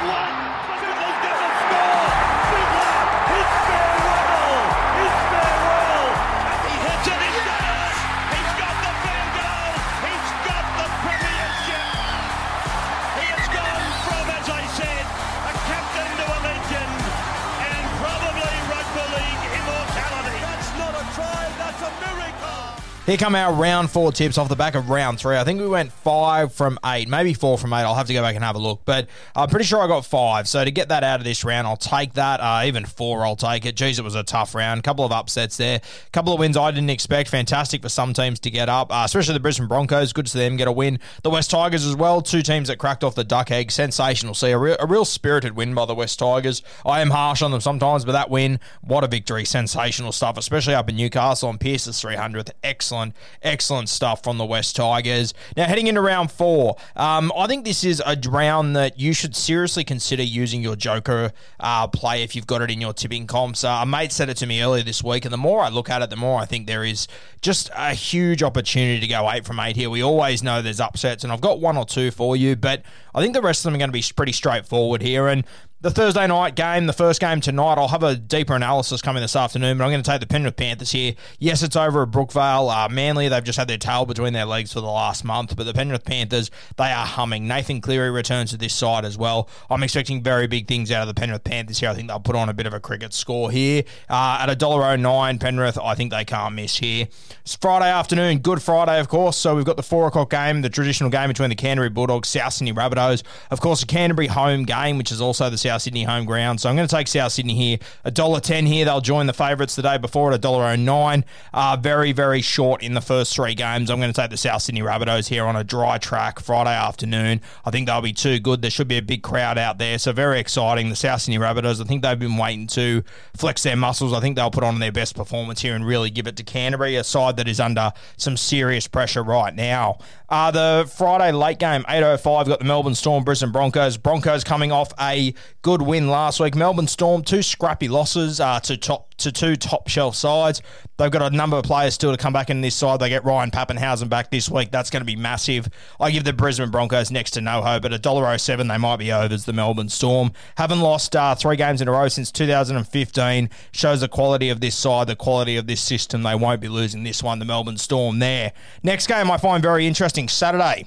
Newcastle Here come our round four tips off the back of round three. I think we went five from eight, maybe four from eight. I'll have to go back and have a look, but I'm pretty sure I got five. So to get that out of this round, I'll take that. Uh, even four, I'll take it. Geez, it was a tough round. Couple of upsets there. Couple of wins I didn't expect. Fantastic for some teams to get up, uh, especially the Brisbane Broncos. Good to see them get a win. The West Tigers as well. Two teams that cracked off the duck egg. Sensational. See a real, a real spirited win by the West Tigers. I am harsh on them sometimes, but that win, what a victory. Sensational stuff, especially up in Newcastle on Pearce's 300th. Excellent, excellent stuff from the West Tigers. Now, heading into round four, um, I think this is a round that you should seriously consider using your Joker uh, play if you've got it in your tipping comps. Uh, a mate said it to me earlier this week, and the more I look at it, the more I think there is just a huge opportunity to go eight from eight here. We always know there's upsets, and I've got one or two for you, but I think the rest of them are going to be pretty straightforward here. And the Thursday night game, the first game tonight, I'll have a deeper analysis coming this afternoon, but I'm going to take the Penrith Panthers here. Yes, it's over at Brookvale. Uh, Manly, they've just had their tail between their legs for the last month, but the Penrith Panthers, they are humming. Nathan Cleary returns to this side as well. I'm expecting very big things out of the Penrith Panthers here. I think they'll put on a bit of a cricket score here. Uh, at $1.09, Penrith, I think they can't miss here. It's Friday afternoon, Good Friday, of course, so we've got the 4 o'clock game, the traditional game between the Canterbury Bulldogs, South Sydney Rabbitohs. Of course, the Canterbury home game, which is also the South Sydney home ground. So I'm going to take South Sydney here. $1.10 here. They'll join the favourites the day before at $1.09. Uh, very, very short in the first three games. I'm going to take the South Sydney Rabbitohs here on a dry track Friday afternoon. I think they'll be too good. There should be a big crowd out there. So very exciting. The South Sydney Rabbitohs, I think they've been waiting to flex their muscles. I think they'll put on their best performance here and really give it to Canterbury, a side that is under some serious pressure right now. Uh, the Friday late game, 8.05, got the Melbourne Storm, Brisbane Broncos. Broncos coming off a good win last week. Melbourne Storm, two scrappy losses uh, to top to two top shelf sides. They've got a number of players still to come back in this side. They get Ryan Papenhuyzen back this week. That's going to be massive. I give the Brisbane Broncos next to no hope. At $1.07, they might be overs, the Melbourne Storm. Haven't lost uh, three games in a row since 2015. Shows the quality of this side, the quality of this system. They won't be losing this one, the Melbourne Storm there. Next game I find very interesting, Saturday.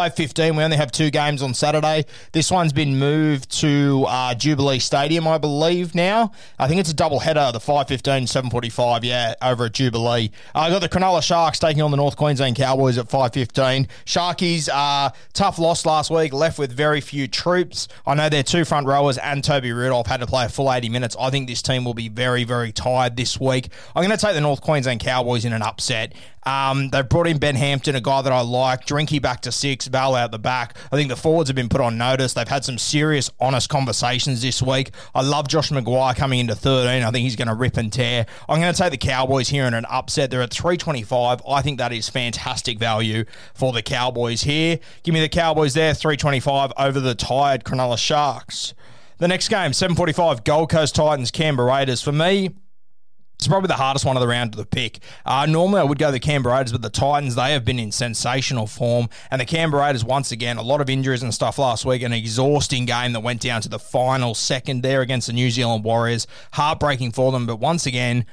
5.15. We only have two games on Saturday. This one's been moved to uh, Jubilee Stadium, I believe, now. I think it's a double header, the 5.15, 7.45, yeah, over at Jubilee. Uh, I got the Cronulla Sharks taking on the North Queensland Cowboys at 5.15. Sharkies, uh, tough loss last week, left with very few troops. I know their two front rowers and Toby Rudolf had to play a full 80 minutes. I think this team will be very, very tired this week. I'm going to take the North Queensland Cowboys in an upset. Um, they've brought in Ben Hampton, a guy that I like. Drinky back to six, Val out the back. I think the forwards have been put on notice. They've had some serious, honest conversations this week. I love Josh McGuire coming into 13. I think he's going to rip and tear. I'm going to take the Cowboys here in an upset. They're at 325. I think that is fantastic value for the Cowboys here. Give me the Cowboys there, 325 over the tired Cronulla Sharks. The next game, 745, Gold Coast Titans, Canberra Raiders. For me, It's probably the hardest one of the round to the pick. Uh, normally, I would go the Canberra Raiders, but the Titans, they have been in sensational form. And the Canberra Raiders, once again, a lot of injuries and stuff last week. An exhausting game that went down to the final second there against the New Zealand Warriors. Heartbreaking for them, but once again,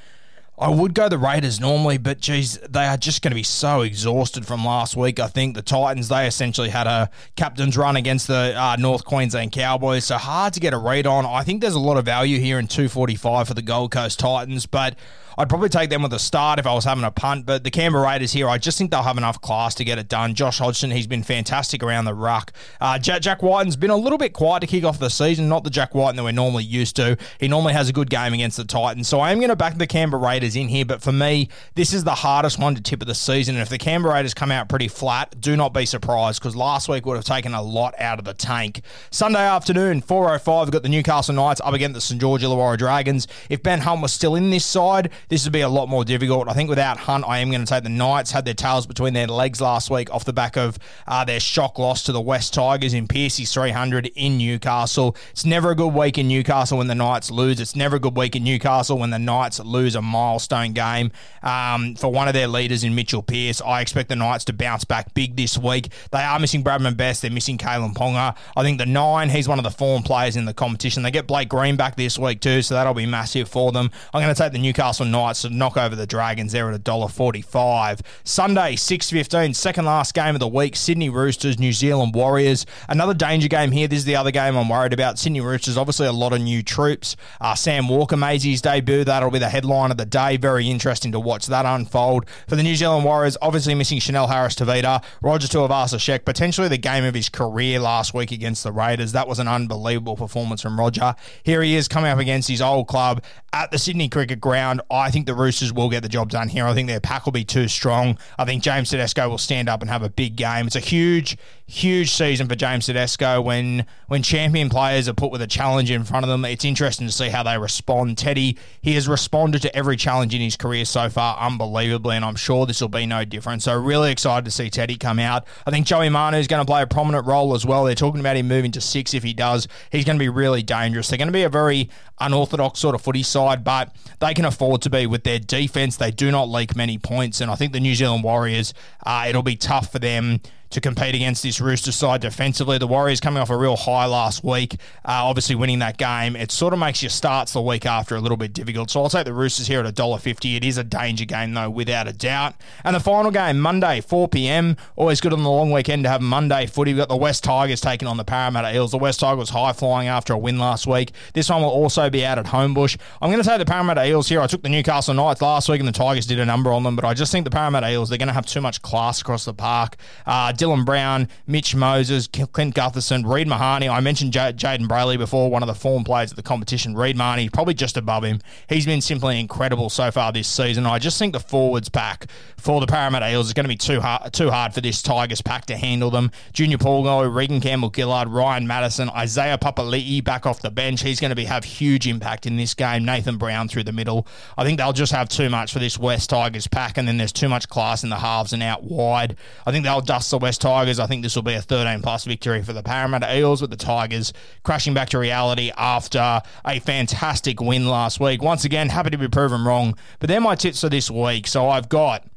I would go the Raiders normally, but geez, they are just going to be so exhausted from last week. I think the Titans, they essentially had a captain's run against the uh, North Queensland Cowboys, so hard to get a read on. I think there's a lot of value here in 245 for the Gold Coast Titans, but I'd probably take them with a start if I was having a punt, but the Canberra Raiders here, I just think they'll have enough class to get it done. Josh Hodgson, he's been fantastic around the ruck. Uh, Jack, Jack Wighton's been a little bit quiet to kick off the season, not the Jack Wighton that we're normally used to. He normally has a good game against the Titans, so I am going to back the Canberra Raiders in here, but for me, this is the hardest one to tip of the season, and if the Canberra Raiders come out pretty flat, do not be surprised, because last week would have taken a lot out of the tank. Sunday afternoon, 4.05, we've got the Newcastle Knights up against the St. George Illawarra Dragons. If Ben Hunt was still in this side, this would be a lot more difficult. I think without Hunt, I am going to take the Knights. Had their tails between their legs last week off the back of uh, their shock loss to the West Tigers in Pearcey's 300 in Newcastle. It's never a good week in Newcastle when the Knights lose. It's never a good week in Newcastle when the Knights lose a milestone game um, for one of their leaders in Mitchell Pearce. I expect the Knights to bounce back big this week. They are missing Bradman Best. They're missing Kalyn Ponga. I think the nine, he's one of the form players in the competition. They get Blake Green back this week too, so that'll be massive for them. I'm going to take the Newcastle Knights to knock over the Dragons there at $1.45. Sunday, 6.15, second last game of the week, Sydney Roosters, New Zealand Warriors. Another danger game here. This is the other game I'm worried about. Sydney Roosters, obviously a lot of new troops. Uh, Sam Walker his debut. That'll be the headline of the day. Very interesting to watch that unfold. For the New Zealand Warriors, obviously missing Chanel Harris-Tavita, Roger Tuivasa-Sheck, potentially the game of his career last week against the Raiders. That was an unbelievable performance from Roger. Here he is coming up against his old club at the Sydney Cricket Ground. I think the Roosters will get the job done here. I think their pack will be too strong. I think James Tedesco will stand up and have a big game. It's a huge, huge season for James Tedesco. When when champion players are put with a challenge in front of them, it's interesting to see how they respond. Teddy, he has responded to every challenge in his career so far unbelievably, and I'm sure this will be no different. So really excited to see Teddy come out. I think Joey Manu is going to play a prominent role as well. They're talking about him moving to six. If he does, he's going to be really dangerous. They're going to be a very unorthodox sort of footy side, but they can afford to be with their defense. They do not leak many points, and I think the New Zealand Warriors, uh, it'll be tough for them to compete against this Rooster side defensively. The Warriors coming off a real high last week, uh, obviously winning that game. It sort of makes your starts the week after a little bit difficult. So I'll take the Roosters here at $1.50. It is a danger game, though, without a doubt. And the final game, Monday, 4 p.m. Always good on the long weekend to have Monday footy. We've got the West Tigers taking on the Parramatta Eels. The West Tigers high flying after a win last week. This one will also be out at Homebush. I'm going to take the Parramatta Eels here. I took the Newcastle Knights last week and the Tigers did a number on them, but I just think the Parramatta Eels, they're going to have too much class across the park. Uh, Dylan Brown, Mitch Moses, Clint Gutherson, Reed Mahoney. I mentioned J- Jayden Brailey before, one of the form players at the competition. Reed Mahoney, probably just above him. He's been simply incredible so far this season. I just think the forwards pack for the Parramatta Eels is going to be too hard, too hard for this Tigers pack to handle them. Junior Paulo, Reagan Campbell Gillard, Ryan Matterson, Isaiah Papali'i back off the bench. He's going to be have huge impact in this game. Nathan Brown through the middle. I think they'll just have too much for this West Tigers pack, and then there's too much class in the halves and out wide. I think they'll dust the West Tigers. I think this will be a 13 plus victory for the Parramatta Eels with the Tigers crashing back to reality after a fantastic win last week. Once again, happy to be proven wrong, but they're my tips for this week. So I've got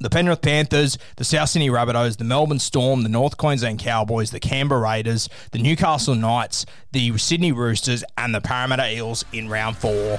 the Penrith Panthers, the South Sydney Rabbitohs, the Melbourne Storm, the North Queensland Cowboys, the Canberra Raiders, the Newcastle Knights, the Sydney Roosters, and the Parramatta Eels in round four.